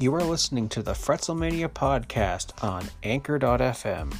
You are listening to the Fretzelmania podcast on Anchor.fm.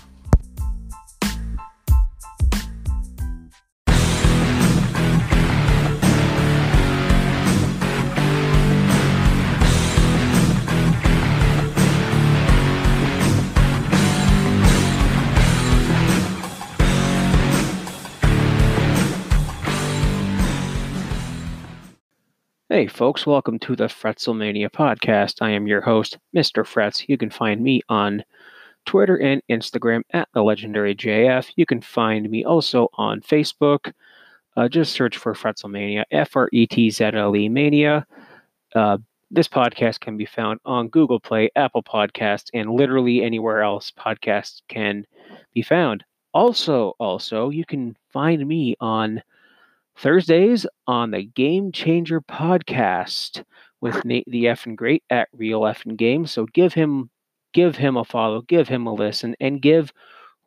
folks, welcome to the Fretzelmania podcast. I am your host, Mr. Frets. You can find me on Twitter and Instagram at the legendary JF. You can find me also on Facebook. Uh, just search for Fretzelmania, F R E T Z L E Mania. Uh, this podcast can be found on Google Play, Apple Podcasts, and literally anywhere else podcasts can be found. Also, also, you can find me on Thursdays on the Game Changer podcast with Nate the and great at Real F and Game. So give him give him a follow, give him a listen, and give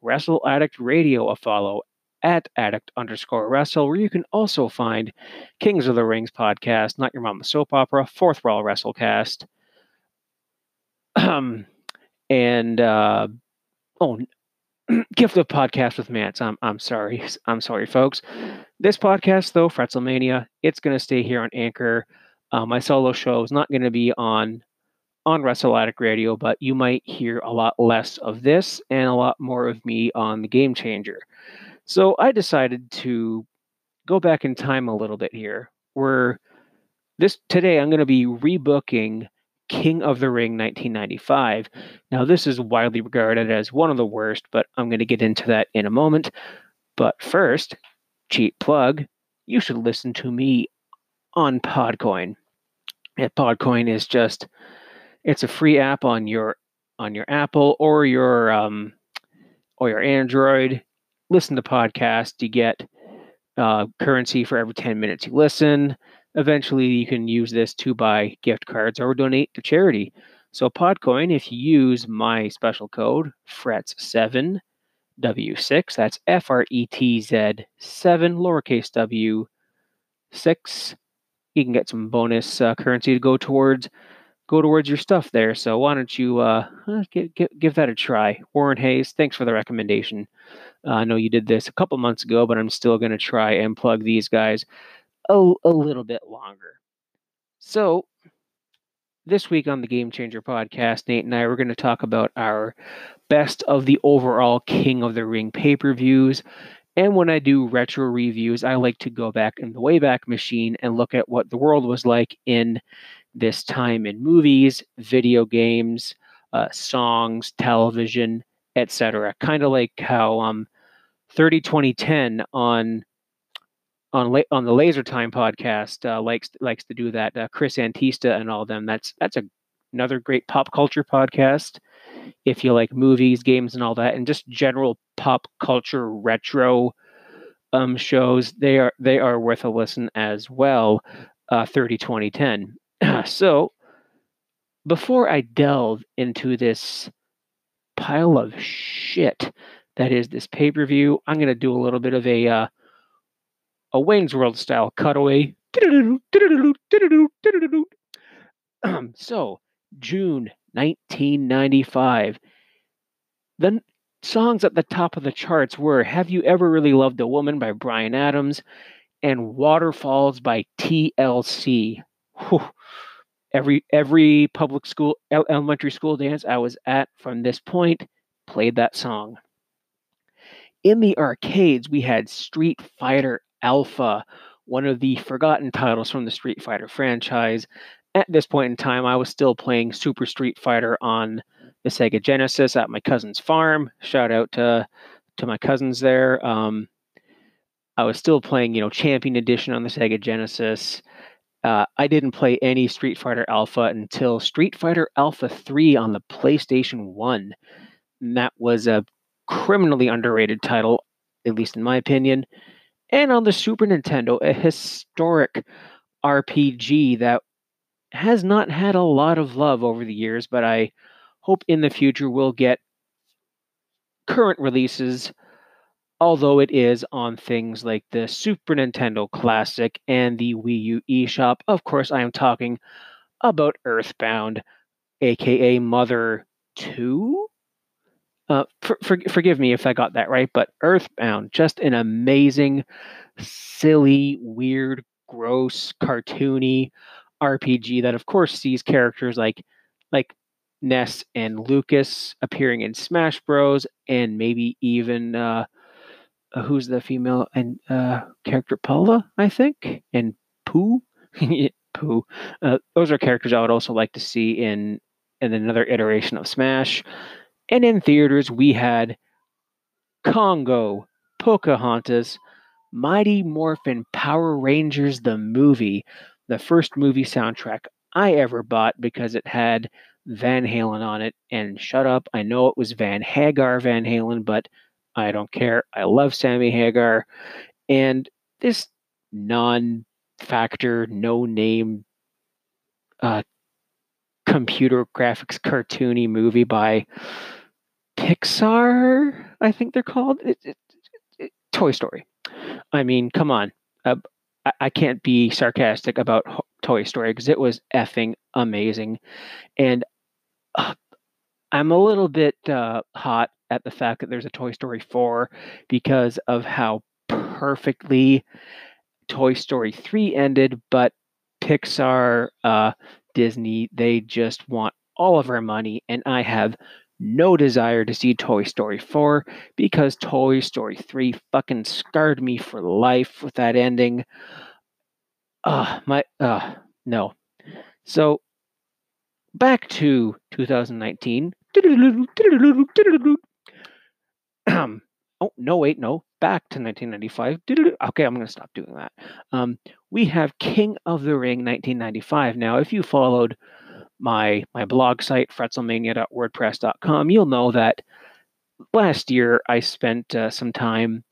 Wrestle Addict Radio a follow at addict underscore wrestle, where you can also find Kings of the Rings podcast, Not Your Mama Soap Opera, Fourth Brawl Wrestlecast, um, and uh, oh, gift of podcast with Mance. I'm I'm sorry. I'm sorry, folks. This podcast, though, Fretzelmania, it's to stay here on Anchor. Uh, my solo show is not to be on on Wrestle Addict Radio, but you might hear a lot less of this and a lot more of me on the Game Changer. So I decided to go back in time a little bit here. Where this today, I'm to be rebooking King of the Ring 1995. Now, this is widely regarded as one of the worst, but I'm going to get into that in a moment. But first, cheap plug, you should listen to me on Podcoin. And Podcoin is just it's a free app on your on your Apple or your um or your Android. Listen to podcasts. You get uh, currency for every 10 minutes you listen. Eventually, you can use this to buy gift cards or donate to charity. So, Podcoin, if you use my special code, FRETS7W6, that's F R E T Z 7, lowercase w 6, you can get some bonus uh, currency to go towards go towards your stuff there. So why don't you uh, give that a try? Warren Hayes, thanks for the recommendation. Uh, I know you did this a couple months ago, but I'm still going to try and plug these guys a, little bit longer. So, this week on the Game Changer podcast, Nate and I are going to talk about our best of the overall King of the Ring pay per views. And when I do retro reviews, I like to go back in the Wayback Machine and look at what the world was like in this time in movies, video games, uh, songs, television, etc. Kind of like how um, 30 2010 on on la- on the Laser Time podcast uh, likes likes to do that. Uh, Chris Antista and all them. That's that's a, another great pop culture podcast. If you like movies, games, and all that, and just general pop culture retro um, shows, they are they are worth a listen as well. Uh, 30 2010. so before I delve into this pile of shit that is this pay per view, I'm going to do a little bit of a uh, a Wayne's World style cutaway. so, June 1995. The songs at the top of the charts were Have You Ever Really Loved a Woman by Bryan Adams and Waterfalls by TLC. Whew. Every every public school elementary school dance I was at from this point played that song. In the arcades, we had Street Fighter Alpha, one of the forgotten titles from the Street Fighter franchise. At this point in time, I was still playing Super Street Fighter on the Sega Genesis at my cousin's farm. Shout out to to my cousins there. Um, I was still playing, you know, Champion Edition on the Sega Genesis. Uh, I didn't play any Street Fighter Alpha until Street Fighter Alpha 3 on the PlayStation 1. And that was a criminally underrated title, at least in my opinion and on the Super Nintendo, a historic RPG that has not had a lot of love over the years, but I hope in the future we'll get current releases, although it is on things like the Super Nintendo Classic and the Wii U eShop. Of course, I am talking about Earthbound. aka Mother 2. Uh, for, for, forgive me if I got that right, but Earthbound, just an amazing, silly, weird, gross, cartoony RPG that, of course, sees characters like like Ness and Lucas appearing in Smash Bros. and maybe even uh, uh, who's the female and uh, character Paula, I think, and Poo. Poo. Uh, those are characters I would also like to see in in another iteration of Smash. And in theaters, we had Congo, Pocahontas, Mighty Morphin Power Rangers the movie, the first movie soundtrack I ever bought because it had Van Halen on it. And shut up, I know it was Van Hagar Van Halen, but I don't care. I love Sammy Hagar. And this non factor, no name uh, computer graphics cartoony movie by Pixar, I think they're called. It, it, it, Toy Story. I mean, come on. I, I, can't be sarcastic about Toy Story because it was effing amazing. And uh, I'm a little bit uh, hot at the fact that there's a Toy Story 4 because of how perfectly Toy Story 3 ended, but Pixar, uh, Disney, they just want all of our money, and I have no desire to see Toy Story 4 because Toy Story 3 fucking scarred me for life with that ending. Uh, my, uh, no. So, back to 2019. oh, no, wait, no. Back to 1995. Okay, I'm going to stop doing that. Um, we have King of the Ring 1995. Now, if you followed my my blog site fretzelmania.wordpress.com, you'll know that last year I spent uh, some time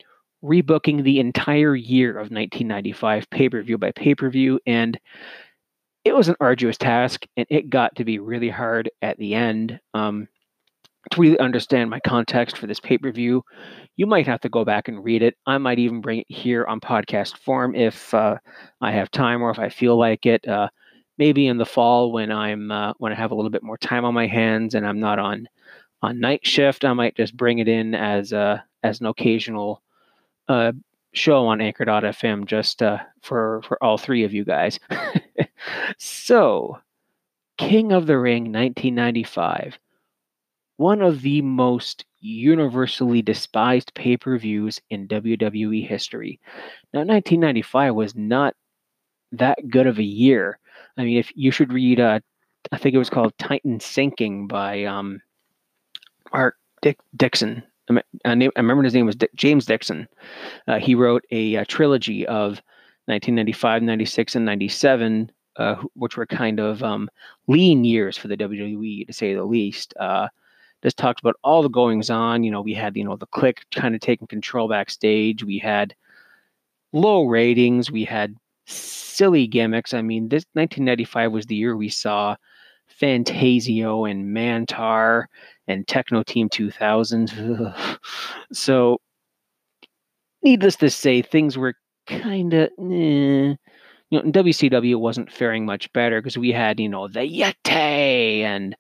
rebooking the entire year of 1995 pay-per-view by pay-per-view and it was an arduous task and it got to be really hard at the end. Um, to really understand my context for this pay-per-view you might have to go back and read it. I might even bring it here on podcast form if uh, i have time or if i feel like it. Uh, maybe in the fall when I'm uh, when I have a little bit more time on my hands and I'm not on on night shift, I might just bring it in as a as an occasional uh, show on Anchor.fm just uh, for for all three of you guys. so, King of the Ring, 1995, one of the most universally despised pay per views in WWE history. Now, 1995 was not that good of a year. I mean, if you should read, uh, I think it was called Titan Sinking by um, Mark Dick Dixon. I, I remember his name was Dick, James Dixon. Uh, he wrote a, a, trilogy of 1995, 96, and 97, uh, which were kind of um, lean years for the WWE, to say the least. Uh, just talked about all the goings on. You know, we had you know the Kliq kind of taking control backstage. We had low ratings. We had silly gimmicks. I mean, this 1995 was the year we saw Phantasio and Mantaur and Techno Team 2000. so, needless to say, things were kind of. Eh. You know, in WCW wasn't faring much better because we had, you know, the Yeti and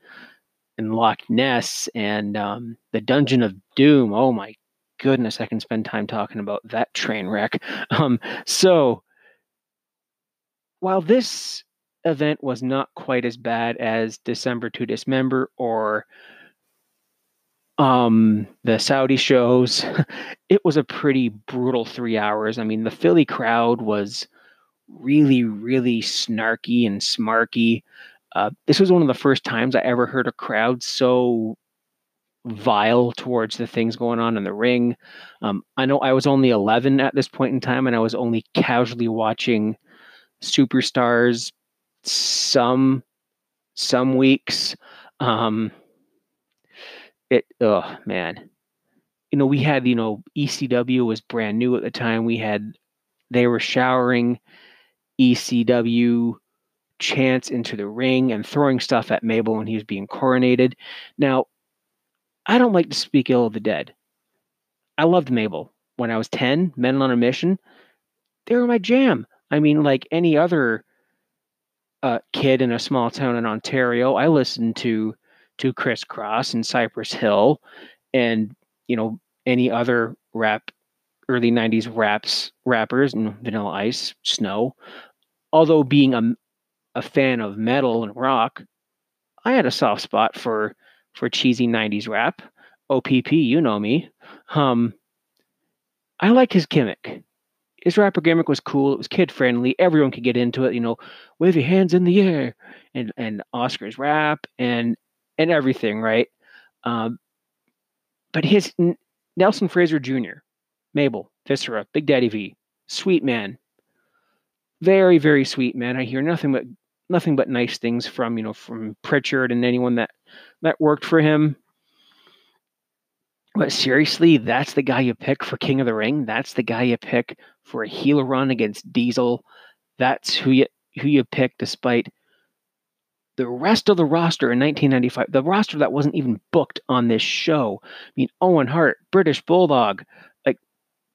and Loch Ness and um, the Dungeon of Doom. Oh my goodness, I can spend time talking about that train wreck. Um, so while this event was not quite as bad as December to Dismember or um, the Saudi shows, it was a pretty brutal three hours. I mean, the Philly crowd was really, really snarky and smarky. Uh, this was one of the first times I ever heard a crowd so vile towards the things going on in the ring. Um, I know I was only 11 at this point in time, and I was only casually watching superstars some some weeks. Um, it oh man, you know we had you know ECW was brand new at the time. We had they were showering ECW chants into the ring and throwing stuff at Mabel when he was being coronated. Now, I don't like to speak ill of the dead. I loved Mabel when I was 10, Men on a Mission. They were my jam. I mean, like any other a kid in a small town in Ontario, I listened to to Kris Kross and Cypress Hill, and you know any other rap early 90s raps rappers and vanilla ice snow. Although being a, a fan of metal and rock i had a soft spot for for cheesy 90s rap. Opp you know me. Um i like his gimmick his rapper gimmick was cool it was kid friendly everyone could get into it you know wave your hands in the air and and oscar's rap and and everything right um but his Nelson Frazier jr Mabel, Viscera, Big Daddy V, sweet man. Very, very sweet man. I hear nothing but nothing but nice things from, you know, from Pritchard and anyone that that worked for him. But seriously, that's the guy you pick for King of the Ring. That's the guy you pick for a heel run against Diesel. That's who you who you pick despite the rest of the roster in 1995, the roster that wasn't even booked on this show. I mean, Owen Hart, British Bulldog, like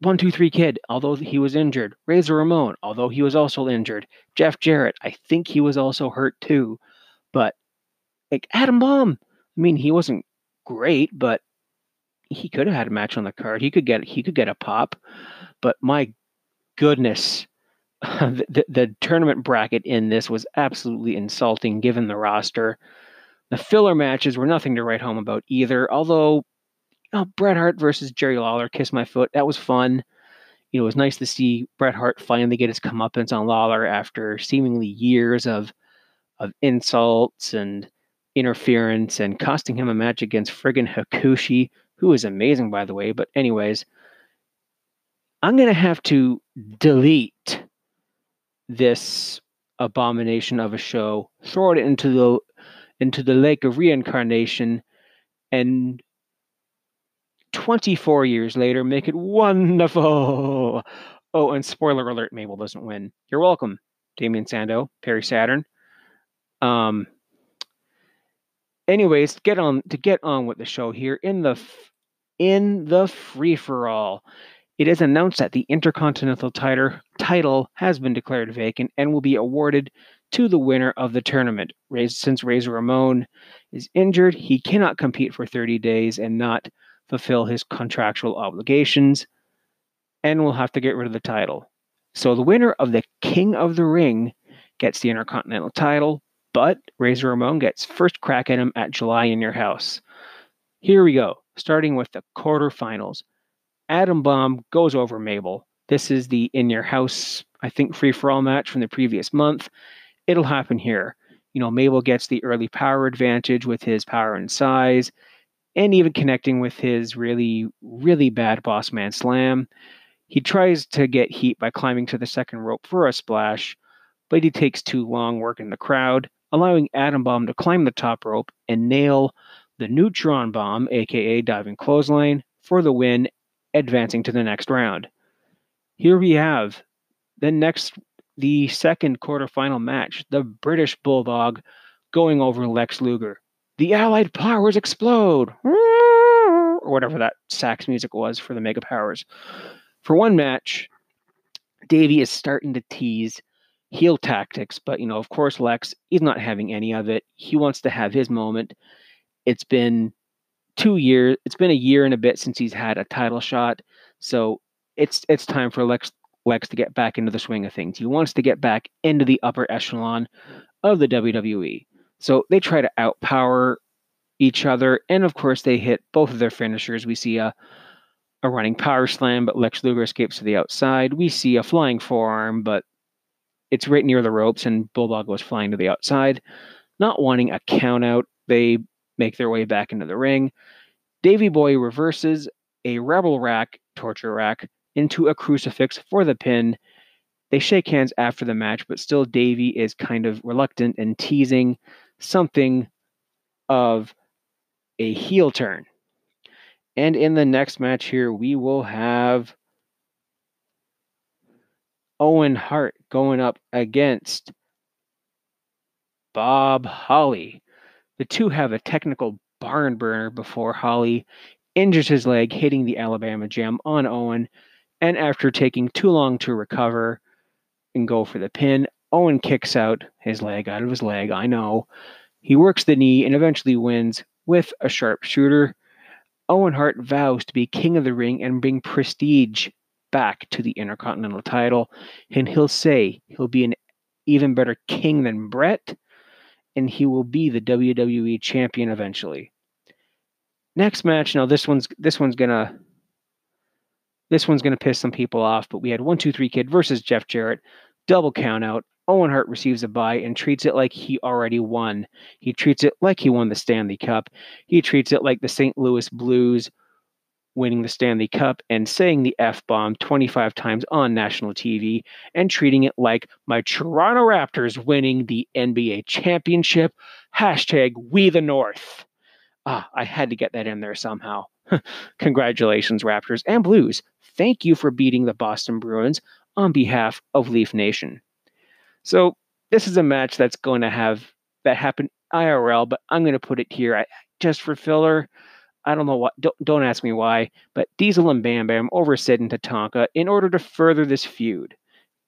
one two three kid, although he was injured. Razor Ramon, although he was also injured. Jeff Jarrett, I think he was also hurt too. But like Adam Bomb, I mean, he wasn't great, but he could have had a match on the card. He could get he could get a pop. But my goodness, the, the, tournament bracket in this was absolutely insulting given the roster. The filler matches were nothing to write home about either, although oh, Bret Hart versus Jerry Lawler, Kiss My Foot. That was fun. You know, it was nice to see Bret Hart finally get his comeuppance on Lawler after seemingly years of of insults and interference and costing him a match against friggin' Hakushi, who is amazing, by the way. But, anyways, I'm going to have to delete this abomination of a show, throw it into the into the lake of reincarnation, and 24 years later, make it wonderful. Oh, and spoiler alert, Mabel doesn't win. You're welcome, Damien Sandow, Perry Saturn. Um. Anyways, get on to get on with the show here in the in the free for all. It is announced that the Intercontinental title title has been declared vacant and will be awarded to the winner of the tournament. Since Razor Ramon is injured, he cannot compete for 30 days and not fulfill his contractual obligations, and will have to get rid of the title. So the winner of the King of the Ring gets the Intercontinental title, but Razor Ramon gets first crack at him at July in Your House. Here we go, starting with the quarterfinals. Adam Bomb goes over Mabel. This is the In Your House, I think, free for all match from the previous month. It'll happen here. You know, Mabel gets the early power advantage with his power and size and even connecting with his really, really bad boss man slam. He tries to get heat by climbing to the second rope for a splash, but he takes too long working the crowd, allowing Adam Bomb to climb the top rope and nail the neutron bomb, aka diving clothesline, for the win, advancing to the next round. Here we have the next, the second quarterfinal match, the British Bulldog going over Lex Luger the Allied powers explode, or whatever that sax music was for the Mega Powers. For one match, Davey is starting to tease heel tactics, but you know, of course, Lex, he's not having any of it. He wants to have his moment. It's been two years, it's been a year and a bit since he's had a title shot. So it's it's time for Lex Lex to get back into the swing of things. He wants to get back into the upper echelon of the WWE. So they try to outpower each other, and of course they hit both of their finishers. We see a a running power slam, but Lex Luger escapes to the outside. We see a flying forearm, but it's right near the ropes, and Bulldog goes flying to the outside. Not wanting a count out, they make their way back into the ring. Davy Boy reverses a rebel rack, torture rack, into a crucifix for the pin. They shake hands after the match, but still Davy is kind of reluctant and teasing something of a heel turn. And in the next match here, we will have Owen Hart going up against Bob Holly. The two have a technical barn burner before Holly injures his leg, hitting the Alabama Jam on Owen. And after taking too long to recover and go for the pin, Owen kicks out his leg out of his leg. I know. He works the knee and eventually wins with a sharpshooter. Owen Hart vows to be king of the ring and bring prestige back to the Intercontinental title. And he'll say he'll be an even better king than Bret, and he will be the WWE champion eventually. Next match, now this one's this one's gonna this one's gonna piss some people off, but we had one two three kid versus Jeff Jarrett, double count out. Owen Hart receives a bye and treats it like he already won. He treats it like he won the Stanley Cup. He treats it like the St. Louis Blues winning the Stanley Cup and saying the F bomb 25 times on national TV and treating it like my Toronto Raptors winning the NBA championship. Hashtag we the North. Ah, I had to get that in there somehow. Congratulations, Raptors and Blues. Thank you for beating the Boston Bruins on behalf of Leaf Nation. So this is a match that's going to have that happen IRL, but I'm going to put it here I, just for filler. I don't know what. Don't, don't ask me why, but Diesel and Bam Bam over Sid and Tatanka in order to further this feud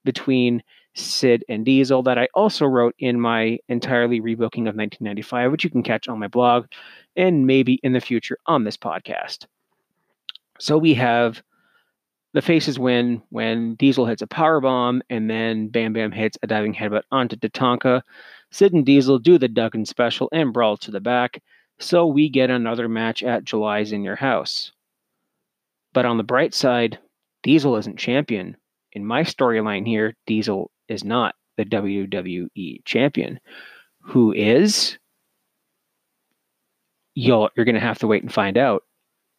between Sid and Diesel that I also wrote in my entirely rebooking of 1995, which you can catch on my blog and maybe in the future on this podcast. So we have the faces win when Diesel hits a power bomb, and then Bam Bam hits a diving headbutt onto Tatanka. Sid and Diesel do the Duggan special and brawl to the back, so we get another match at July's in Your House. But on the bright side, Diesel isn't champion. In my storyline here, Diesel is not the WWE champion. Who is? You'll, you're going to have to wait and find out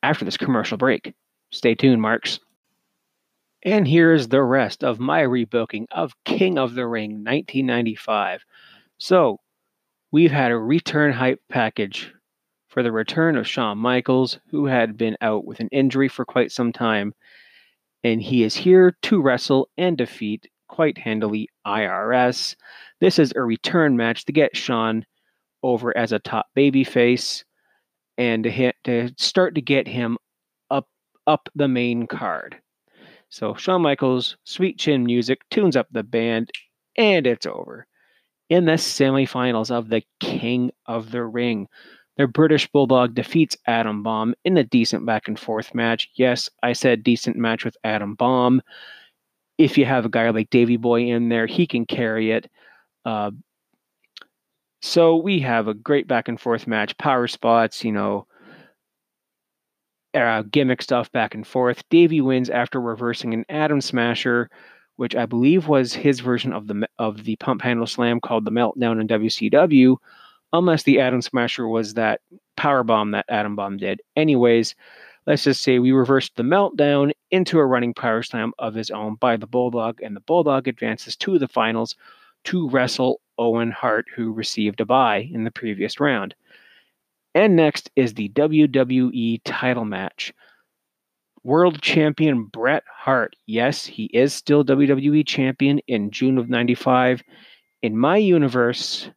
after this commercial break. Stay tuned, Marks. And here's the rest of my rebooking of King of the Ring 1995. So, we've had a return hype package for the return of Shawn Michaels, who had been out with an injury for quite some time, and he is here to wrestle and defeat quite handily IRS. This is a return match to get Shawn over as a top babyface and to, hit, to start to get him up up the main card. So Shawn Michaels' sweet chin music tunes up the band, and it's over. In the semifinals of the King of the Ring, the British Bulldog defeats Adam Bomb in a decent back and forth match. Yes, I said decent match with Adam Bomb. If you have a guy like Davy Boy in there, he can carry it. Uh, so we have a great back and forth match, power spots, you know, uh, gimmick stuff back and forth. Davey wins after reversing an Atom Smasher, which I believe was his version of the of the pump handle slam called the Meltdown in WCW, unless the Atom Smasher was that power bomb that Adam Bomb did. Anyways, let's just say we reversed the Meltdown into a running power slam of his own by the Bulldog, and the Bulldog advances to the finals to wrestle Owen Hart, who received a bye in the previous round. And next is the WWE title match. World Champion Bret Hart. Yes, he is still WWE Champion in June of 95. In my universe,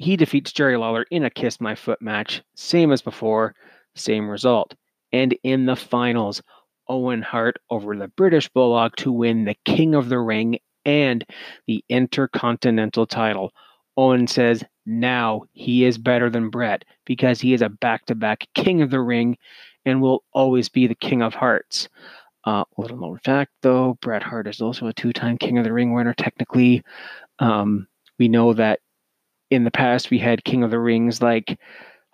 he defeats Jerry Lawler in a Kiss My Foot match. Same as before, same result. And in the finals, Owen Hart over the British Bulldog to win the King of the Ring and the Intercontinental title. Owen says now he is better than Bret because he is a back to back king of the ring and will always be the king of hearts. Uh, little known fact though, Bret Hart is also a two time king of the ring winner, technically. Um, we know that in the past we had king of the rings like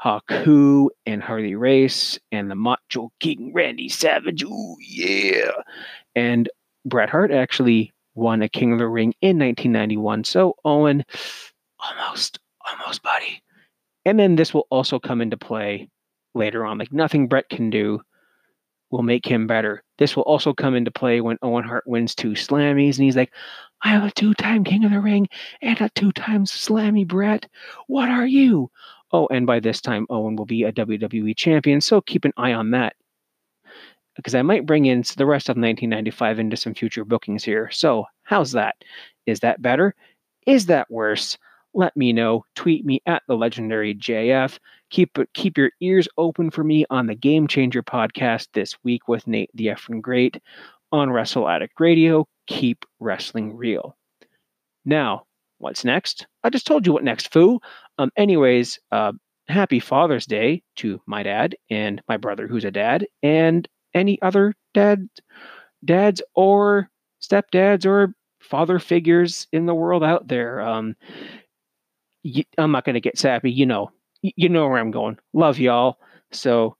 Haku and Harley Race and the Macho King Randy Savage. Ooh, yeah. And Bret Hart actually won a King of the Ring in 1991. So Owen almost, almost, buddy. And then this will also come into play later on. Like nothing Bret can do will make him better. This will also come into play when Owen Hart wins two Slammies and he's like, I am a two time King of the Ring and a two time Slammy Bret. What are you? Oh, and by this time, Owen will be a WWE champion, so keep an eye on that. Because I might bring in the rest of 1995 into some future bookings here. So, how's that? Is that better? Is that worse? let me know. Tweet me at the legendary JF. Keep keep your ears open for me on the Game Changer podcast this week with Nate the Effing Great on Wrestle Addict Radio. Keep wrestling real. Now, what's next? I just told you what next, foo. Um, anyways, uh, happy Father's Day to my dad and my brother, who's a dad, and any other dad, dads or stepdads or father figures in the world out there. Um, I'm not going to get sappy, you know, you know where I'm going. Love y'all. So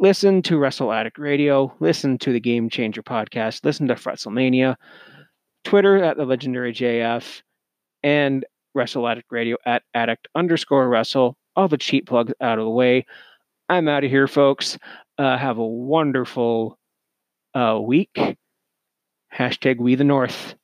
listen to Wrestle Addict Radio, listen to the Game Changer podcast, listen to Fretzelmania, Twitter at the legendary JF, and Wrestle Addict Radio at addict underscore wrestle. All the cheap plugs out of the way. I'm out of here, folks. Uh, have a wonderful uh, week. Hashtag We the North.